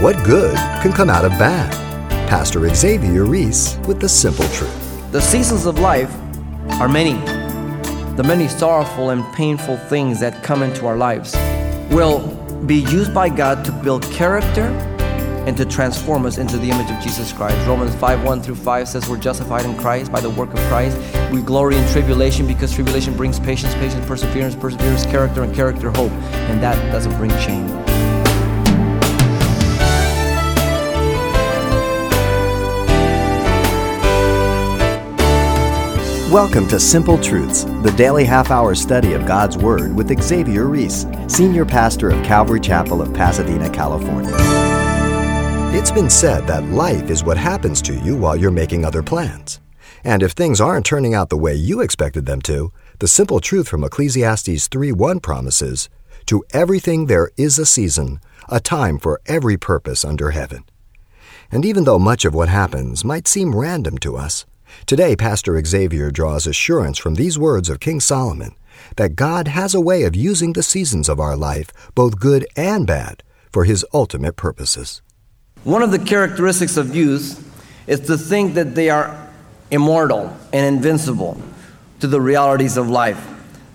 What good can come out of bad? Pastor Xavier Reese with the simple truth. The seasons of life are many. The many sorrowful and painful things that come into our lives will be used by God to build character and to transform us into the image of Jesus Christ. Romans 5 1 through 5 says we're justified in Christ by the work of Christ. We glory in tribulation because tribulation brings patience, patience, perseverance, perseverance, character, and character, hope. And that doesn't bring shame. Welcome to Simple Truths, the daily half hour study of God's Word with Xavier Reese, Senior Pastor of Calvary Chapel of Pasadena, California. It's been said that life is what happens to you while you're making other plans. And if things aren't turning out the way you expected them to, the simple truth from Ecclesiastes 3:1 promises, "To everything there is a season, a time for every purpose under heaven." And even though much of what happens might seem random to us, Today, Pastor Xavier draws assurance from these words of King Solomon that God has a way of using the seasons of our life, both good and bad, for his ultimate purposes. One of the characteristics of youth is to think that they are immortal and invincible to the realities of life.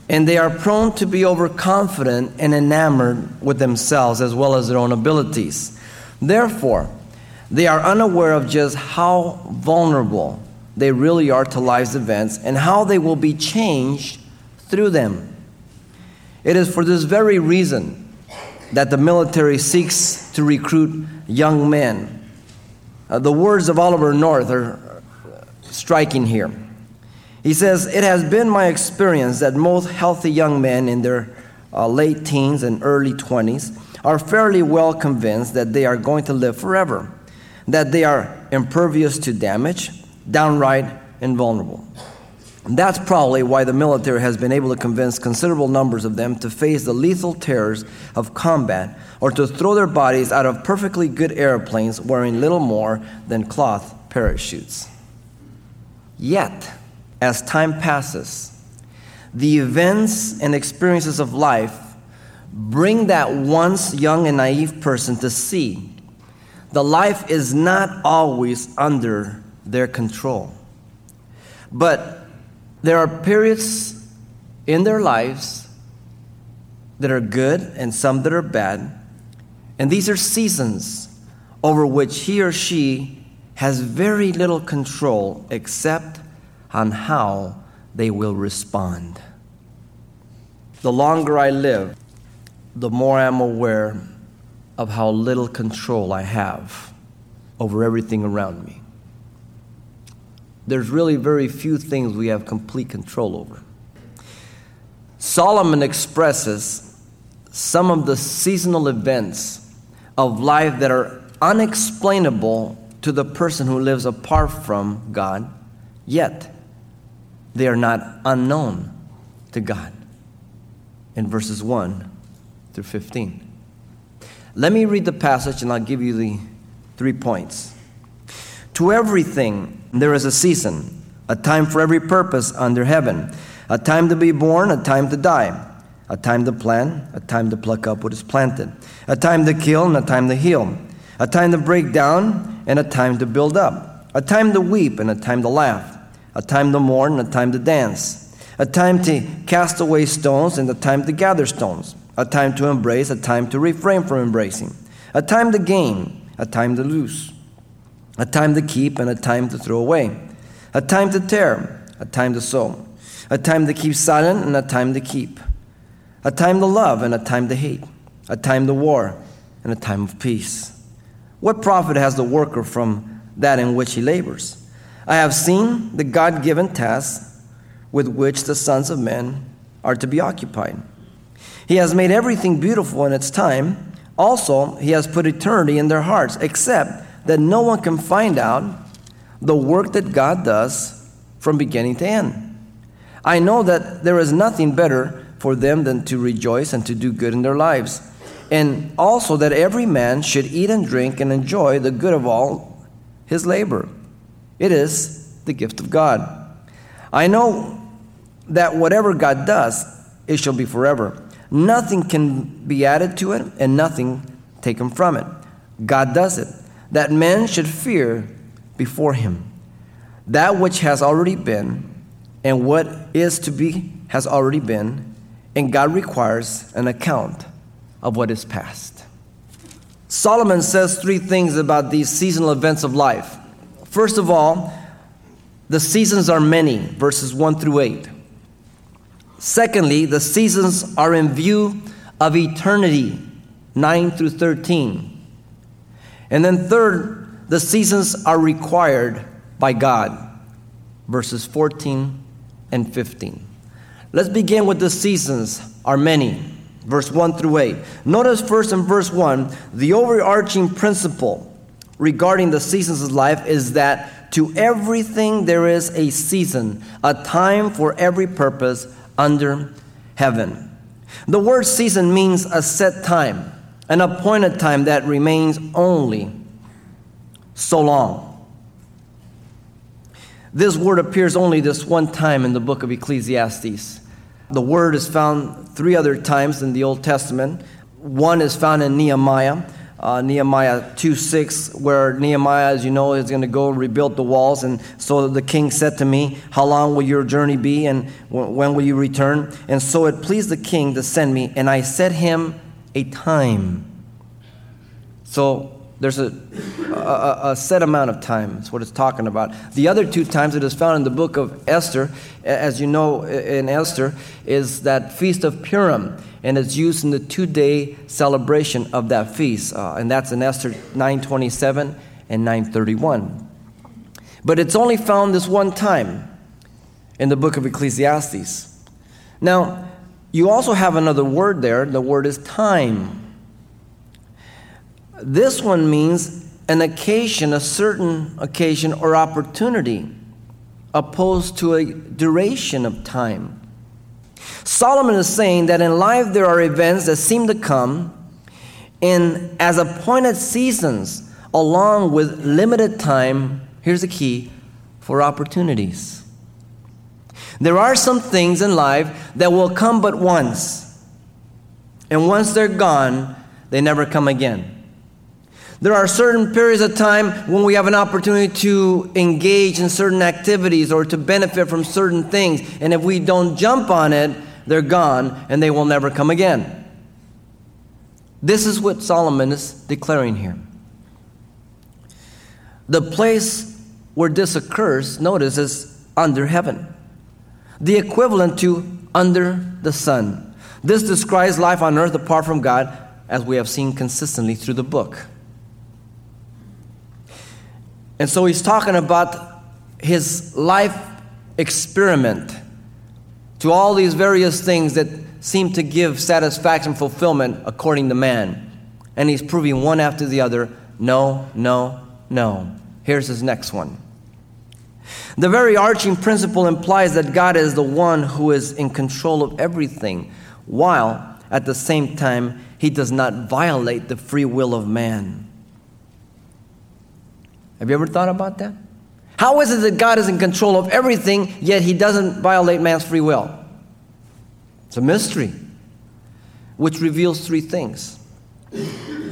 And they are prone to be overconfident and enamored with themselves as well as their own abilities. Therefore, they are unaware of just how vulnerable they really are to life's events and how they will be changed through them. It is for this very reason that the military seeks to recruit young men. Uh, the words of Oliver North are striking here. He says, It has been my experience that most healthy young men in their uh, late teens and early 20s are fairly well convinced that they are going to live forever, that they are impervious to damage, downright invulnerable. And that's probably why the military has been able to convince considerable numbers of them to face the lethal terrors of combat or to throw their bodies out of perfectly good airplanes wearing little more than cloth parachutes. Yet, as time passes, the events and experiences of life bring that once young and naive person to see the life is not always under their control. But there are periods in their lives that are good and some that are bad. And these are seasons over which he or she has very little control except on how they will respond. The longer I live, the more I'm aware of how little control I have over everything around me there's really very few things we have complete control over. Solomon expresses some of the seasonal events of life that are unexplainable to the person who lives apart from God, yet they are not unknown to God. In verses 1 through 15. Let me read the passage and I'll give you the three points. To everything there is a season, a time for every purpose under heaven, a time to be born, a time to die, a time to plant, a time to pluck up what is planted, a time to kill and a time to heal, a time to break down and a time to build up, a time to weep and a time to laugh, a time to mourn and a time to dance, a time to cast away stones and a time to gather stones, a time to embrace, a time to refrain from embracing, a time to gain, a time to lose a time to keep and a time to throw away, a time to tear, a time to sew, a time to keep silent and a time to keep, a time to love and a time to hate, a time to war and a time of peace. What profit has the worker from that in which he labors? I have seen the God given tasks with which the sons of men are to be occupied. He has made everything beautiful in its time. Also, he has put eternity in their hearts, except that no one can find out the work that God does from beginning to end. I know that there is nothing better for them than to rejoice and to do good in their lives, and also that every man should eat and drink and enjoy the good of all his labor. It is the gift of God. I know that whatever God does, it shall be forever. Nothing can be added to it, and nothing taken from it. God does it, that men should fear before him. That which has already been and what is to be has already been, and God requires an account of what is past. Solomon says three things about these seasonal events of life. First of all, the seasons are many, verses 1 through 8. Secondly, the seasons are in view of eternity, 9 through 13. And then third, the seasons are required by God, verses 14 and 15. Let's begin with the seasons are many, verse 1 through 8. Notice first in verse 1, the overarching principle regarding the seasons of life is that to everything there is a season, a time for every purpose under heaven. The word season means a set time, an appointed time that remains only so long. This word appears only this one time in the book of Ecclesiastes. The word is found three other times in the Old Testament. One is found in Nehemiah uh, Nehemiah 2 6, where Nehemiah, as you know, is going to go rebuild the walls. And so the king said to me, How long will your journey be, and when will you return? And so it pleased the king to send me, and I set him a time. So there's a, a, a, set amount of time. That's what it's talking about. The other two times it is found in the book of Esther, as you know in Esther, is that Feast of Purim and it's used in the two-day celebration of that feast, uh, and that's in Esther 9:27 and 9:31. But it's only found this one time in the book of Ecclesiastes. Now, you also have another word there. The word is time. This one means an occasion, a certain occasion or opportunity, opposed to a duration of time. Solomon is saying that in life there are events that seem to come in as appointed seasons, along with limited time. Here's the key for opportunities. There are some things in life that will come but once, and once they're gone, they never come again. There are certain periods of time when we have an opportunity to engage in certain activities or to benefit from certain things. And if we don't jump on it, they're gone and they will never come again. This is what Solomon is declaring here. The place where this occurs, notice, is under heaven, the equivalent to under the sun. This describes life on earth apart from God, as we have seen consistently through the book. And so he's talking about his life experiment to all these various things that seem to give satisfaction, fulfillment according to man. And he's proving one after the other no, no, no. Here's his next one. The very arching principle implies that God is the one who is in control of everything, while at the same time, he does not violate the free will of man. Have you ever thought about that? How is it that God is in control of everything, yet he doesn't violate man's free will? It's a mystery, which reveals three things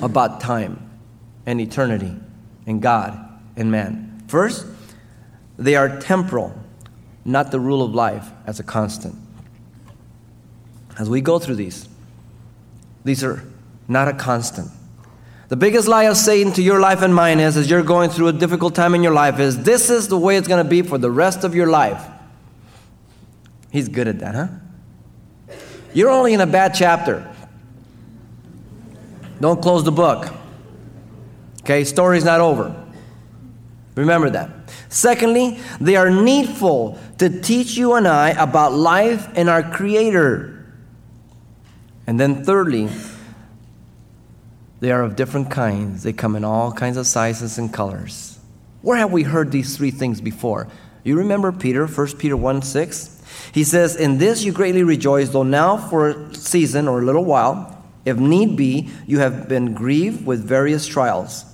about time and eternity and God and man. First, they are temporal, not the rule of life as a constant. As we go through these, these are not a constant. The biggest lie of Satan to your life and mine is, as you're going through a difficult time in your life, is this is the way it's going to be for the rest of your life. He's good at that, huh? You're only in a bad chapter. Don't close the book. Okay, story's not over. Remember that. Secondly, they are needful to teach you and I about life and our Creator. And then thirdly, they are of different kinds. They come in all kinds of sizes and colors. Where have we heard these three things before? You remember Peter, 1 Peter 1 6? He says, In this you greatly rejoice, though now for a season or a little while, if need be, you have been grieved with various trials.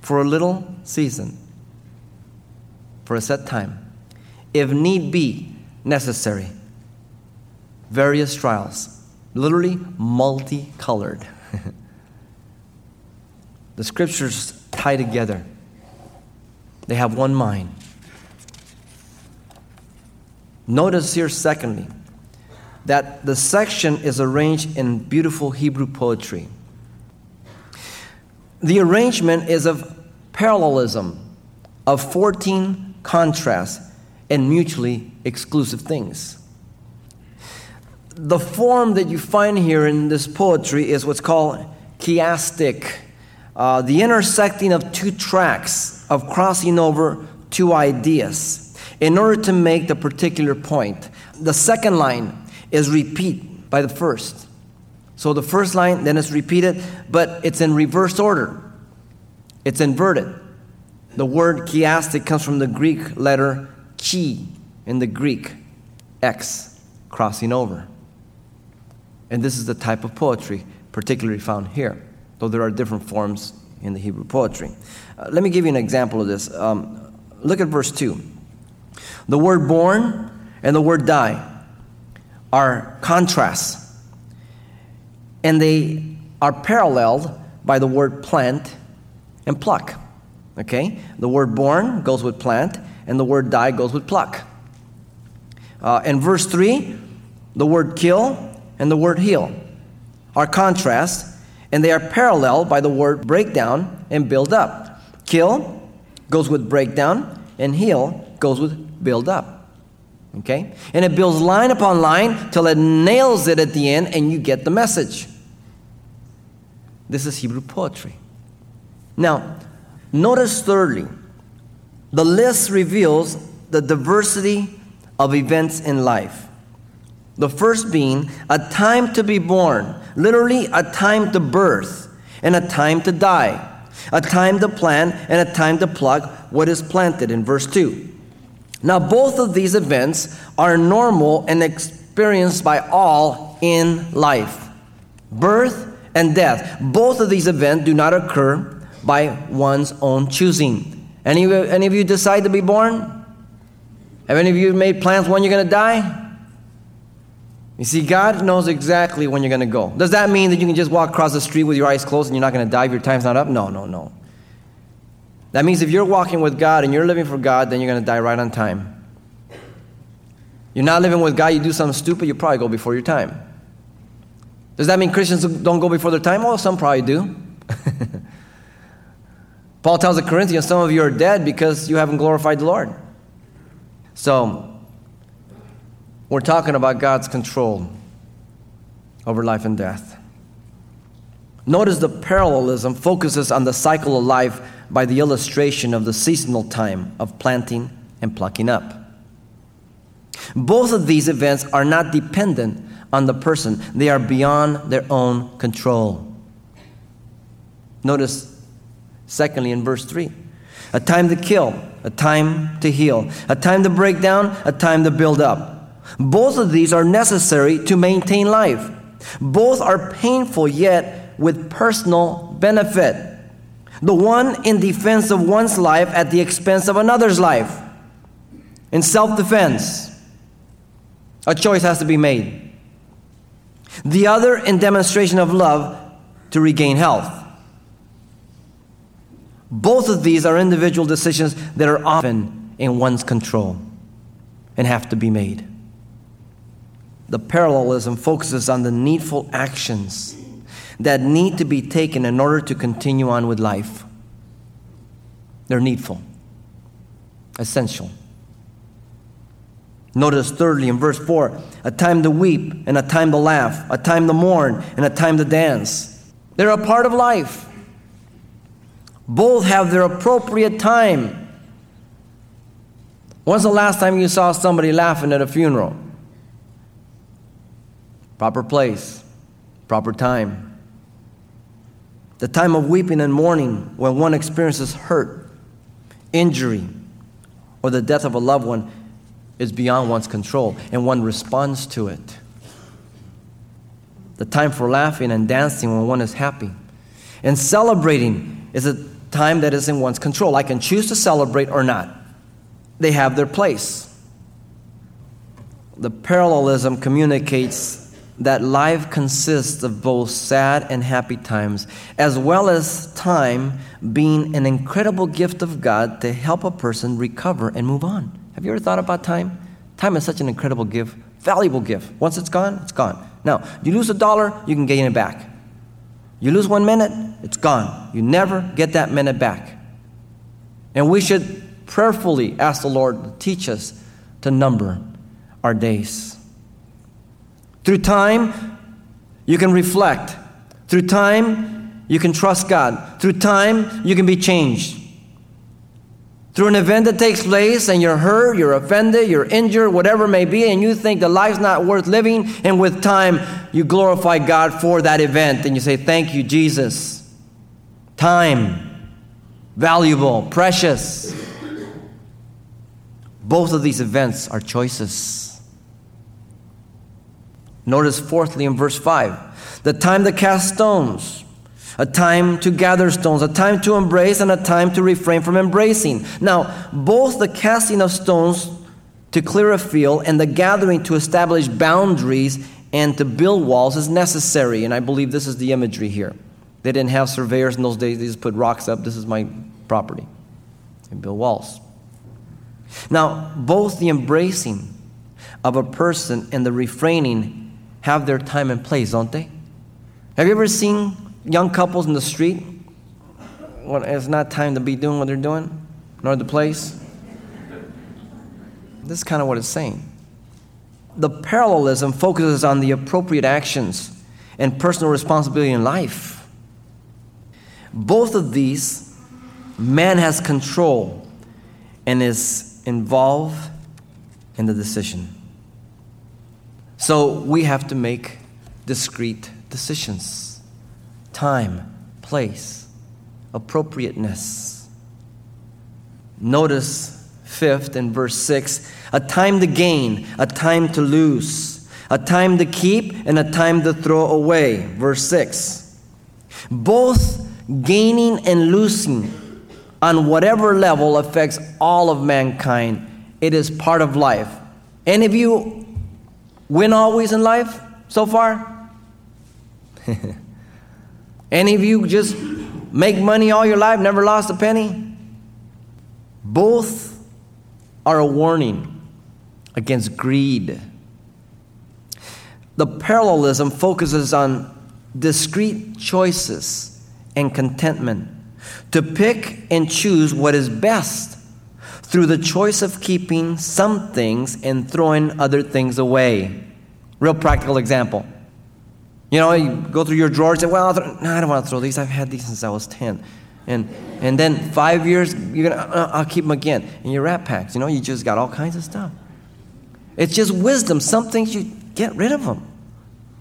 For a little season, for a set time, if need be necessary. Various trials, literally multicolored. The scriptures tie together, they have one mind. Notice here, secondly, that the section is arranged in beautiful Hebrew poetry. The arrangement is of parallelism, of 14 contrasts and mutually exclusive things. The form that you find here in this poetry is what's called chiastic, uh, the intersecting of two tracks of crossing over two ideas in order to make the particular point. The second line is repeat by the first. So the first line, then it's repeated, but it's in reverse order. It's inverted. The word chiastic comes from the Greek letter chi in the Greek, X, crossing over. And this is the type of poetry particularly found here, though there are different forms in the Hebrew poetry. Uh, let me give you an example of this. Um, look at verse 2. The word born and the word die are contrasts and they are paralleled by the word plant and pluck. Okay? The word born goes with plant, and the word die goes with pluck. Uh, in verse 3, the word kill and the word heal are contrast, and they are parallel by the word breakdown and build up. Kill goes with breakdown, and heal goes with build up. Okay? And it builds line upon line till it nails it at the end, and you get the message. This is Hebrew poetry. Now, notice thirdly, the list reveals the diversity of events in life. The first being a time to be born, literally a time to birth, and a time to die, a time to plant, and a time to pluck what is planted in verse 2. Now, both of these events are normal and experienced by all in life birth and death. Both of these events do not occur by one's own choosing. Any, any of you decide to be born? Have any of you made plans when you're going to die? You see, God knows exactly when you're going to go. Does that mean that you can just walk across the street with your eyes closed and you're not going to die if your time's not up? No, no, no. That means if you're walking with God and you're living for God, then you're going to die right on time. You're not living with God, you do something stupid, you probably go before your time. Does that mean Christians don't go before their time? Well, some probably do. Paul tells the Corinthians, some of you are dead because you haven't glorified the Lord. So, we're talking about God's control over life and death. Notice the parallelism focuses on the cycle of life by the illustration of the seasonal time of planting and plucking up. Both of these events are not dependent on the person, they are beyond their own control. Notice, secondly, in verse 3 a time to kill, a time to heal, a time to break down, a time to build up. Both of these are necessary to maintain life. Both are painful, yet with personal benefit. The one in defense of one's life at the expense of another's life. In self defense, a choice has to be made. The other in demonstration of love to regain health. Both of these are individual decisions that are often in one's control and have to be made. The parallelism focuses on the needful actions that need to be taken in order to continue on with life. They're needful, essential. Notice, thirdly, in verse 4, a time to weep and a time to laugh, a time to mourn and a time to dance. They're a part of life. Both have their appropriate time. When's the last time you saw somebody laughing at a funeral? Proper place, proper time. The time of weeping and mourning when one experiences hurt, injury, or the death of a loved one is beyond one's control and one responds to it. The time for laughing and dancing when one is happy. And celebrating is a time that is in one's control. I can choose to celebrate or not. They have their place. The parallelism communicates that life consists of both sad and happy times, as well as time being an incredible gift of God to help a person recover and move on. Have you ever thought about time? Time is such an incredible gift, valuable gift. Once it's gone, it's gone. Now, you lose a dollar, you can gain it back. You lose one minute, it's gone. You never get that minute back. And we should prayerfully ask the Lord to teach us to number our days. Through time, you can reflect. Through time, you can trust God. Through time, you can be changed. Through an event that takes place and you're hurt, you're offended, you're injured, whatever it may be, and you think the life's not worth living, and with time, you glorify God for that event and you say, Thank you, Jesus. Time, valuable, precious. Both of these events are choices. Notice, fourthly, in verse 5, the time to cast stones, a time to gather stones, a time to embrace, and a time to refrain from embracing. Now, both the casting of stones to clear a field and the gathering to establish boundaries and to build walls is necessary. And I believe this is the imagery here. They didn't have surveyors in those days, they just put rocks up. This is my property. And build walls. Now, both the embracing of a person and the refraining have their time and place, don't they? Have you ever seen young couples in the street it's not time to be doing what they're doing, nor the place? This is kind of what it's saying. The parallelism focuses on the appropriate actions and personal responsibility in life. Both of these, man has control and is involved in the decision. So we have to make discrete decisions time, place, appropriateness. Notice, fifth, in verse 6 a time to gain, a time to lose, a time to keep, and a time to throw away. Verse 6. Both gaining and losing on whatever level affects all of mankind. It is part of life. Any of you win always in life so far? Any of you just make money all your life, never lost a penny? Both are a warning against greed. The parallelism focuses on discrete choices and contentment to pick and choose what is best through the choice of keeping some things and throwing other things away. Real practical example. You know, you go through your drawers and, well, no, I don't want to throw these. I've had these since I was 10. And, and then five years, you're gonna, uh, I'll keep them again. And your rat packs, you know, you just got all kinds of stuff. It's just wisdom. Some things you get rid of them.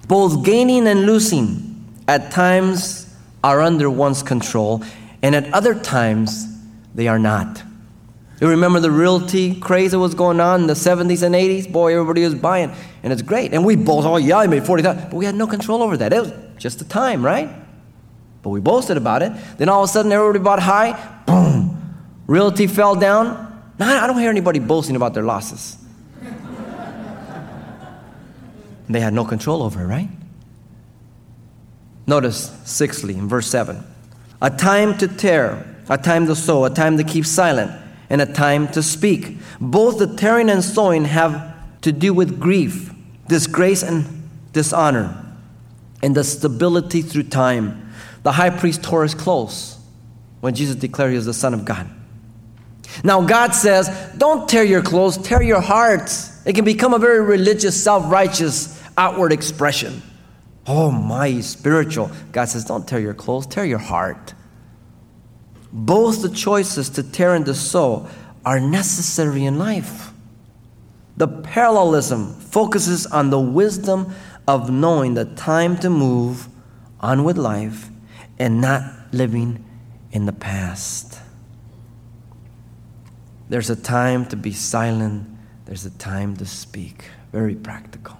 Both gaining and losing at times are under one's control, and at other times they are not. You remember the realty craze that was going on in the 70s and 80s? Boy, everybody was buying, and it's great. And we both, oh yeah, I made 40,000, but we had no control over that. It was just the time, right? But we boasted about it. Then all of a sudden, everybody bought high, boom, realty fell down. Now, I don't hear anybody boasting about their losses. they had no control over it, right? Notice, sixthly, in verse 7 a time to tear, a time to sew, a time to keep silent and a time to speak. Both the tearing and sewing have to do with grief, disgrace, and dishonor, and the stability through time. The high priest tore his clothes when Jesus declared he was the Son of God. Now, God says, don't tear your clothes, tear your hearts. It can become a very religious, self righteous outward expression. Oh, my spiritual. God says, don't tear your clothes, tear your heart. Both the choices to tear and to sew are necessary in life. The parallelism focuses on the wisdom of knowing the time to move on with life and not living in the past. There's a time to be silent, there's a time to speak. Very practical.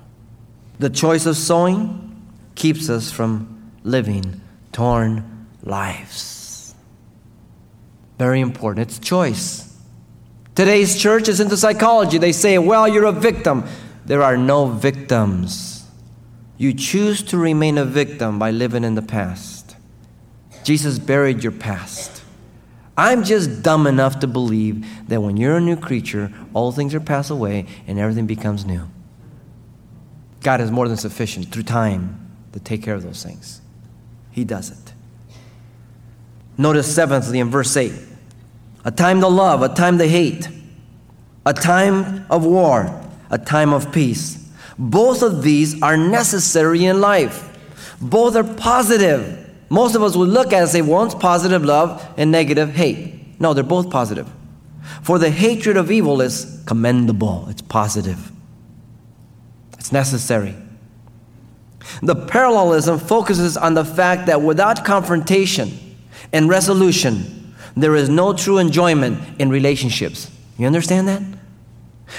The choice of sewing keeps us from living torn lives. Very important. It's choice. Today's church is into psychology. They say, well, you're a victim. There are no victims. you choose to remain a victim by living in the past. Jesus buried your past. I'm just dumb enough to believe that when you're a new creature, all things are passed away and everything becomes new. God is more than sufficient through time to take care of those things. He does it. Notice, seventhly, in verse 8 a time to love, a time to hate, a time of war, a time of peace. Both of these are necessary in life. Both are positive. Most of us would look at it and say, one's positive love and negative hate. No, they're both positive. For the hatred of evil is commendable, it's positive, it's necessary. The parallelism focuses on the fact that without confrontation and resolution, there is no true enjoyment in relationships. You understand that?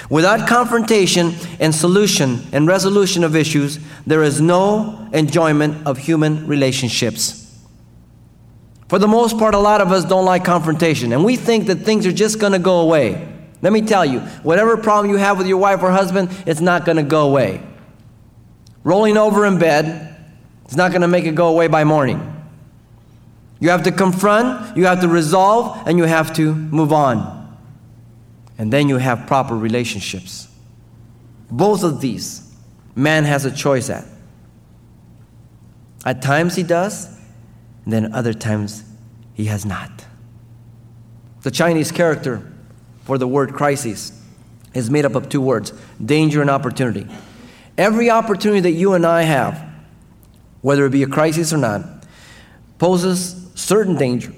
Without confrontation and solution and resolution of issues, there is no enjoyment of human relationships. For the most part, a lot of us don't like confrontation, and we think that things are just going to go away. Let me tell you, whatever problem you have with your wife or husband, it's not going to go away. Rolling over in bed is not going to make it go away by morning. You have to confront, you have to resolve, and you have to move on. And then you have proper relationships. Both of these, man has a choice at. At times he does, and then other times he has not. The Chinese character for the word crisis is made up of two words danger and opportunity. Every opportunity that you and I have, whether it be a crisis or not, poses certain danger,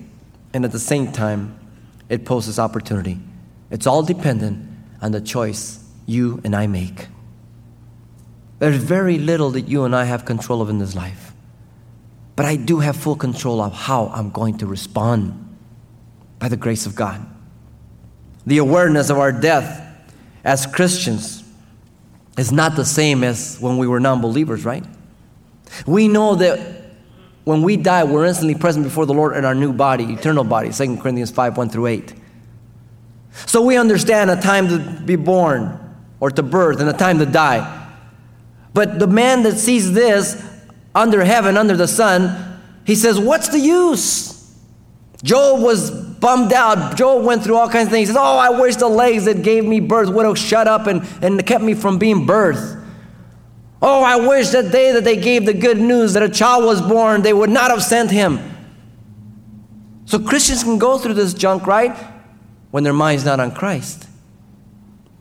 and at the same time, it poses opportunity. It's all dependent on the choice you and I make. There's very little that you and I have control of in this life. But I do have full control of how I'm going to respond by the grace of God. The awareness of our death as Christians is not the same as when we were non believers, right? We know that when we die, we're instantly present before the Lord in our new body, eternal body, 2 Corinthians 5 1 through 8. So we understand a time to be born or to birth and a time to die. But the man that sees this under heaven, under the sun, he says, What's the use? Job was bummed out. Job went through all kinds of things. He says, Oh, I wish the legs that gave me birth would have shut up and, and kept me from being birthed. Oh, I wish that day that they gave the good news that a child was born, they would not have sent him. So Christians can go through this junk, right? When their mind's not on Christ.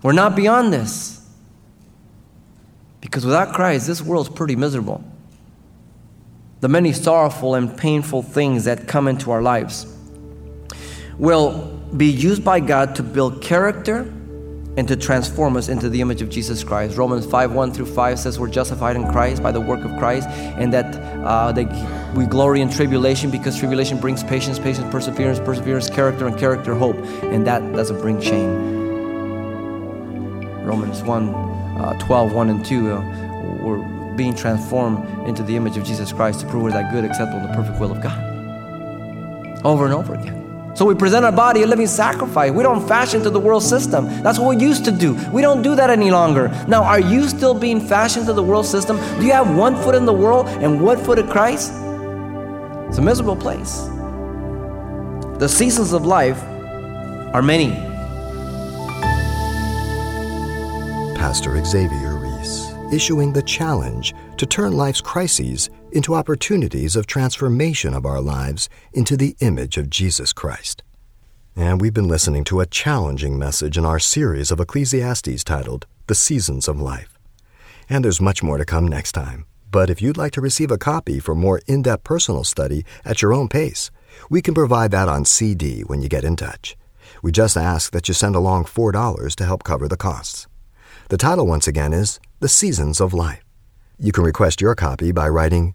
We're not beyond this. Because without Christ, this world's pretty miserable. The many sorrowful and painful things that come into our lives will be used by God to build character and to transform us into the image of Jesus Christ. Romans 5 1 through 5 says we're justified in Christ by the work of Christ, and that uh, they, we glory in tribulation because tribulation brings patience, patience, perseverance, perseverance, character, and character, hope, and that doesn't bring shame. Romans 1 uh, 12, 1 and 2, uh, we're being transformed into the image of Jesus Christ to prove we're that good, acceptable, and the perfect will of God. Over and over again. So we present our body a living sacrifice. We don't fashion to the world system. That's what we used to do. We don't do that any longer. Now, are you still being fashioned to the world system? Do you have one foot in the world and one foot in Christ? It's a miserable place. The seasons of life are many. Pastor Xavier Reese, issuing the challenge to turn life's crises into opportunities of transformation of our lives into the image of Jesus Christ. And we've been listening to a challenging message in our series of Ecclesiastes titled The Seasons of Life. And there's much more to come next time. But if you'd like to receive a copy for more in depth personal study at your own pace, we can provide that on CD when you get in touch. We just ask that you send along $4 to help cover the costs. The title, once again, is The Seasons of Life. You can request your copy by writing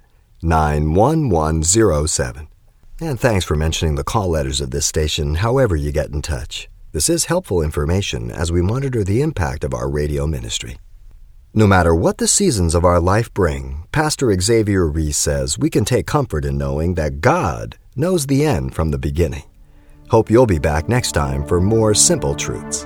91107. And thanks for mentioning the call letters of this station however you get in touch. This is helpful information as we monitor the impact of our radio ministry. No matter what the seasons of our life bring, Pastor Xavier Reese says we can take comfort in knowing that God knows the end from the beginning. Hope you'll be back next time for more simple truths.